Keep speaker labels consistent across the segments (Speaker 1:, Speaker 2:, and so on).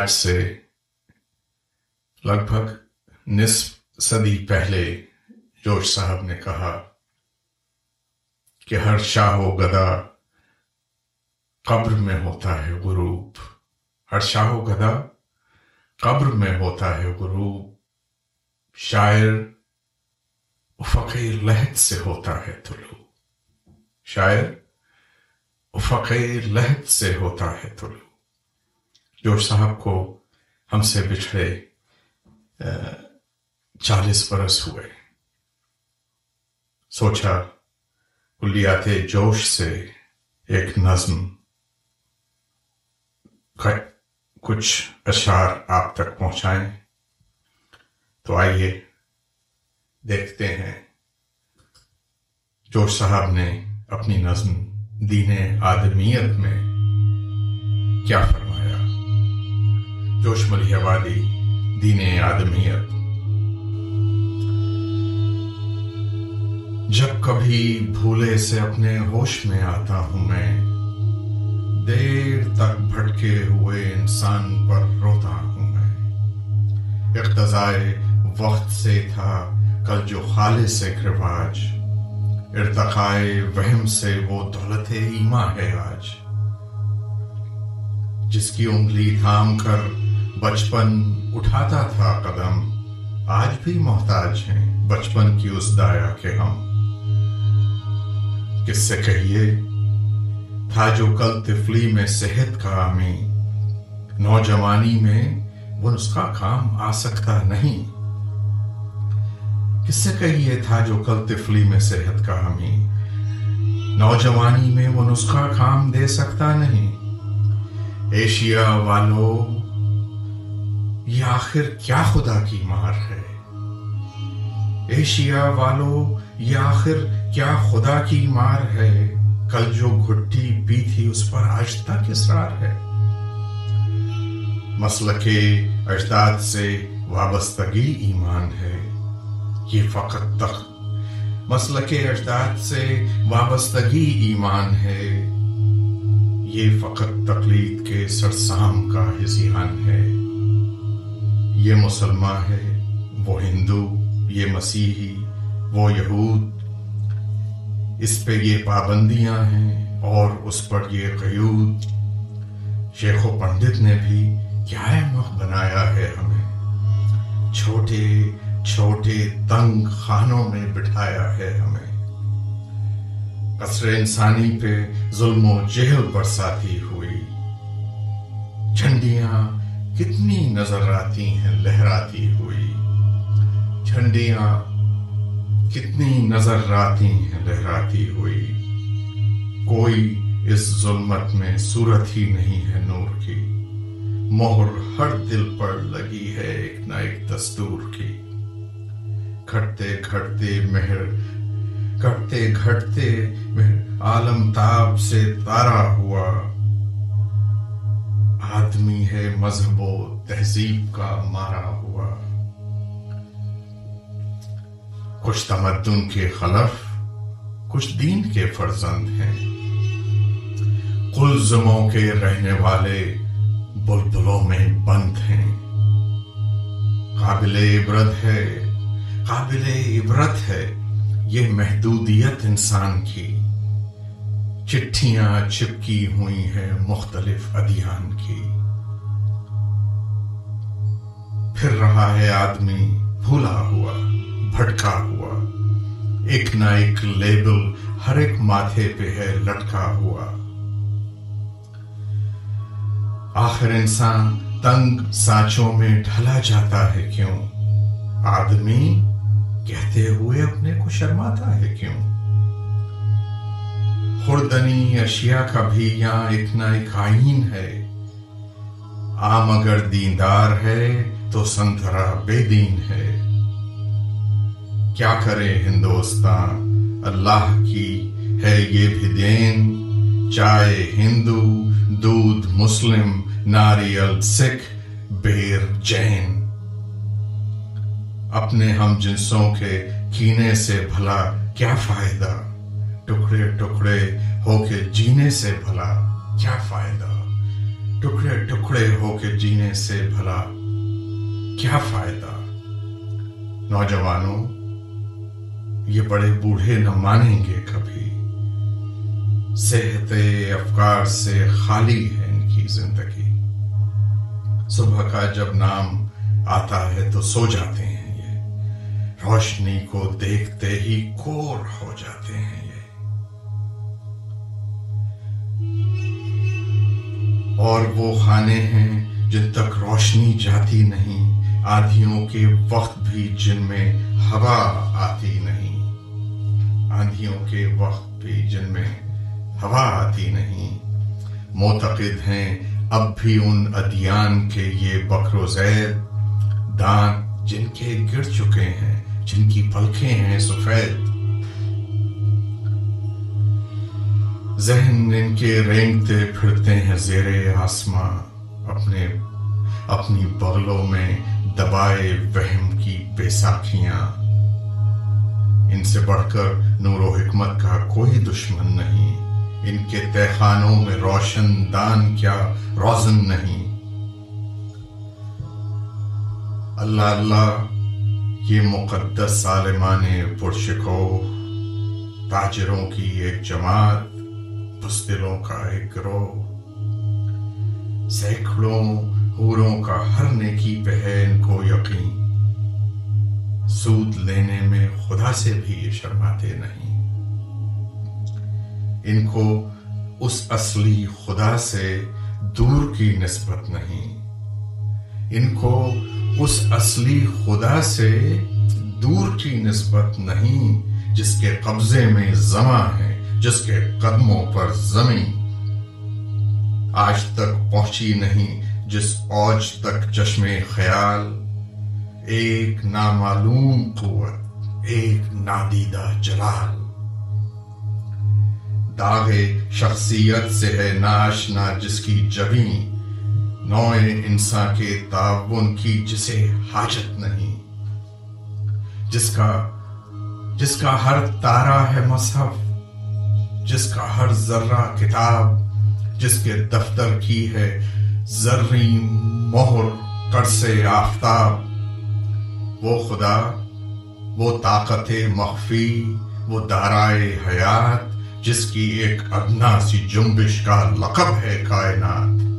Speaker 1: آج سے لگ بھگ نصف صدی پہلے جوش صاحب نے کہا کہ ہر شاہ و گدا قبر میں ہوتا ہے غروب۔ ہر شاہ و گدا قبر میں ہوتا ہے غروب۔ شاعر افق لہد سے ہوتا ہے طلوع۔ شاعر افق لہد سے ہوتا ہے طلوع۔ جوش صاحب کو ہم سے بچھڑے چالیس برس ہوئے۔ سوچا، کلیات جوش سے ایک نظم کچھ اشعار آپ تک پہنچائیں۔ تو آئیے دیکھتے ہیں۔ جوش صاحب نے اپنی نظم دین آدمیت میں کیا فرمایا۔ جوش ملی وادی دین آدمیت۔ جب کبھی بھولے سے اپنے ہوش میں آتا ہوں میں، دیر تک بھٹکے ہوئے انسان پر روتا ہوں میں۔ اقتضائے وقت سے تھا کل جو خالص سے رواج۔ ارتقائے وہم سے وہ دولت ایما ہے آج۔ جس کی انگلی تھام کر بچپن اٹھاتا تھا قدم، آج بھی محتاج ہیں بچپن کی اس دایا کے ہم۔ کس سے کہیے، تھا جو کل تفلی میں صحت کا آمی۔ نوجوانی میں وہ نسخہ کام آ سکتا نہیں۔ کس سے کہیے، تھا جو کل تفلی میں صحت کا ہمی نوجوانی میں وہ نسخہ کام دے سکتا نہیں۔ ایشیا والو، یہ آخر کیا خدا کی مار ہے؟ ایشیا والو، یہ آخر کیا خدا کی مار ہے؟ کل جو گھٹی پی تھی اس پر آج تک اسرار ہے؟ مسلک اجداد سے وابستگی ایمان ہے، یہ فقط تخ مسلک اجداد سے وابستگی ایمان ہے۔ یہ فقط تقلید کے سرسام کا حضیان ہے۔ یہ مسلمان ہے، وہ ہندو، یہ مسیحی، وہ یہود۔ اس پہ یہ پابندیاں ہیں اور اس پر یہ قیود۔ شیخ و پنڈت نے بھی کیا مخ بنایا ہے ہمیں۔ چھوٹے چھوٹے تنگ خانوں میں بٹھایا ہے ہمیں۔ قصر انسانی پہ ظلم و جہل برساتی ہوئی۔ جھنڈیاں کتنی نظر آتی ہیں، لہراتی ہوئی۔ جھنڈیاں کتنی نظر آتی ہیں، لہراتی ہوئی۔ کوئی اس ظلمت میں صورت ہی نہیں ہے نور کی۔ مہر ہر دل پر لگی ہے ایک نہ ایک دستور کی۔ گھٹتے گھٹتے مہر گھٹتے گھٹتے عالم تاب سے تارا ہوا۔ آدمی ہے مذہب و تہذیب کا مارا ہوا۔ کچھ تمدن کے خلف، کچھ دین کے فرزند ہیں۔ قلزموں کے رہنے والے بلبلوں میں بند ہیں۔ قابل عبرت ہے، قابل عبرت ہے۔ یہ محدودیت انسان کی چٹھیاں چپکی ہوئی ہیں مختلف ادیان کی۔ پھر رہا ہے آدمی بھولا ہوا، بھٹکا ہوا۔ ایک نہ ایک لیبل ہر ایک ماتھے پہ ہے لٹکا ہوا۔ آخر انسان تنگ سانچوں میں ڈھلا جاتا ہے کیوں؟ آدمی کہتے ہوئے اپنے کو شرماتا ہے کیوں؟ خوردنی اشیاء کا بھی یہاں ایک نہ ایک آئین ہے۔ عام اگر دیندار ہے تو سنترا بے دین ہے۔ کیا کرے ہندوستان؟ اللہ کی ہے یہ بھی دین۔ چائے ہندو، دودھ مسلم، ناریل، سکھ، بیر، جین۔ اپنے ہم جنسوں کے کینے سے بھلا کیا فائدہ؟ ٹکڑے ٹکڑے ہو کے جینے سے بھلا کیا فائدہ؟ ٹکڑے ٹکڑے ہو کے جینے سے بھلا کیا فائدہ؟ نوجوانوں، یہ بڑے بوڑھے نہ مانیں گے کبھی۔ صحت افکار سے خالی ہے ان کی زندگی۔ صبح کا جب نام آتا ہے تو سو جاتے ہیں۔ روشنی کو دیکھتے ہی کور ہو جاتے ہیں یہ۔ اور وہ خانے ہیں جن تک روشنی جاتی نہیں آدھیوں کے وقت بھی جن میں ہوا آتی نہیں۔ آندھیوں کے وقت بھی جن میں ہوا آتی نہیں۔ معتقد ہیں اب بھی ان ادیان کے یہ بکر و زید، دانت جن کے گر چکے ہیں، جن کی پلکیں ہیں سفید۔ ذہن ان کے رینگتے پھرتے ہیں زیر آسماں، اپنے، اپنی بغلوں میں دبائے وہم کی بیساکھیاں۔ ان سے بڑھ کر نور و حکمت کا کوئی دشمن نہیں۔ ان کے تہخانوں میں روشن دان کیا روزن نہیں۔ اللہ اللہ، یہ مقدس عالمان پرشکو تاجروں کی ایک جماعت بزدلوں کا ایک گروہ، سینکڑوں حوروں کا ہر نیکی پہ ان کو یقین، سود لینے میں خدا سے بھی یہ شرماتے نہیں۔ ان کو اس اصلی خدا سے دور کی نسبت نہیں۔ ان کو اس اصلی خدا سے دور کی نسبت نہیں، جس کے قبضے میں زماں ہے، جس کے قدموں پر زمین۔ آج تک پہنچی نہیں، جس اوج تک چشم خیال۔ ایک نامعلوم قوت، ایک نادیدہ جلال۔ داغ شخصیت سے ہے ناشنا جس کی جبیں نوئے انسان کے تعاون کی جسے حاجت نہیں۔ جس کا جس کا ہر تارا ہے مصحف، جس کا ہر ذرہ کتاب، جس کے دفتر کی ہے زرری مہر کر آفتاب۔ وہ خدا، وہ طاقت مخفی، وہ دارائے حیات، جس کی ایک ادنا سی جنبش کا لقب ہے کائنات۔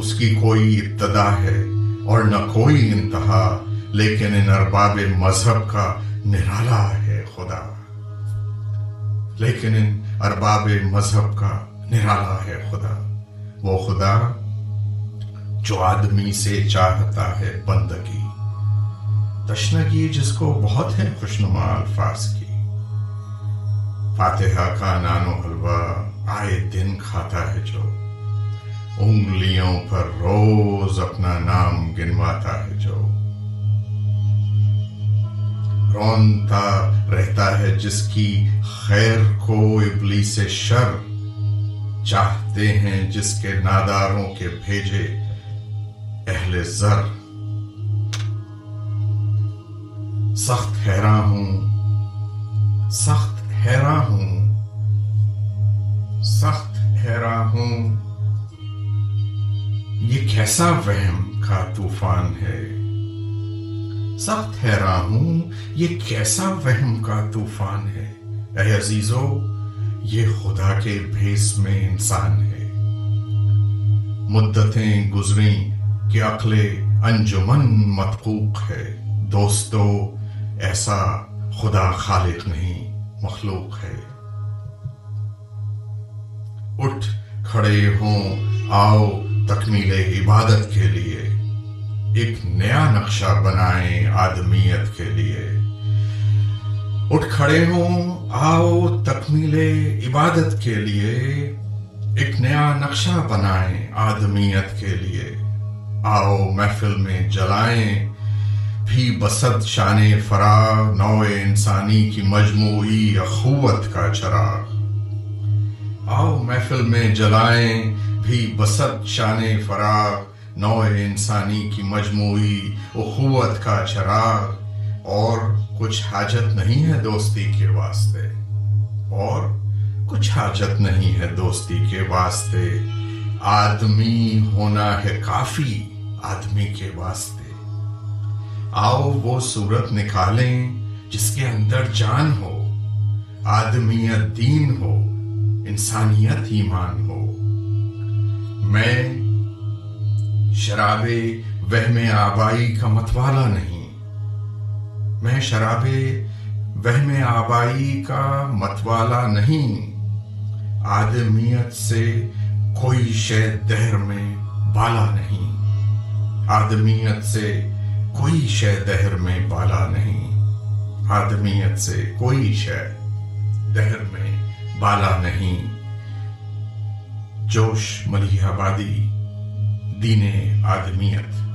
Speaker 1: اس کی کوئی ابتدا ہے اور نہ کوئی انتہا، لیکن ان ارباب مذہب کا نرالا ہے خدا۔ لیکن ان ارباب مذہب کا نرالا ہے خدا۔ وہ خدا جو آدمی سے چاہتا ہے بندگی۔ تشنگی جس کو بہت ہے خوشنما الفاظ کی۔ فاتحہ کا نانو حلوہ آئے دن کھاتا ہے جو۔ انگلیوں پر روز اپنا نام گنواتا ہے جو۔ رونتا رہتا ہے جس کی خیر کو ابلی سے شر چاہتے ہیں، جس کے ناداروں کے بھیجے اہل زر۔ سخت حیران ہوں، سخت حیران ہوں، سخت حیران ہوں۔ یہ کیسا وہم کا طوفان ہے؟ سخت حیران ہوں، یہ کیسا وہم کا طوفان ہے؟ اے عزیزو، یہ خدا کے بھیس میں انسان ہے۔ مدتیں گزریں کہ عقل انجمن متقوق ہے۔ دوستو، ایسا خدا خالق نہیں، مخلوق ہے۔ اٹھ، کھڑے ہوں، آؤ تکمیل عبادت کے لیے، ایک نیا نقشہ بنائیں آدمیت کے لیے۔ اٹھ کھڑے ہوں، آؤ تکمیل عبادت کے لیے۔ ایک نیا نقشہ بنائیں آدمیت کے لیے۔ آؤ محفل میں جلائیں، بھی بسد شان فرا نو انسانی کی مجموعی اخوت کا چراغ۔ آؤ محفل میں جلائیں بھی بسد شان فراغ نو انسانی کی مجموعی اخوت کا چراغ۔ اور کچھ حاجت نہیں ہے دوستی کے واسطے۔ اور کچھ حاجت نہیں ہے دوستی کے واسطے۔ آدمی ہونا ہے کافی آدمی کے واسطے۔ آؤ وہ صورت نکالیں جس کے اندر جان ہو، آدمیت دین ہو، انسانیت ایمان ہو۔ میں شراب وہم آبائی کا متوالا نہیں۔ میں شراب وہم آبائی کا متوالا نہیں۔ آدمیت سے کوئی شے دہر میں بالا نہیں۔ آدمیت سے کوئی شے دہر میں بالا نہیں۔ آدمیت سے کوئی شے دہر میں بالا نہیں۔ جوش ملیح آبادی دین آدمیت۔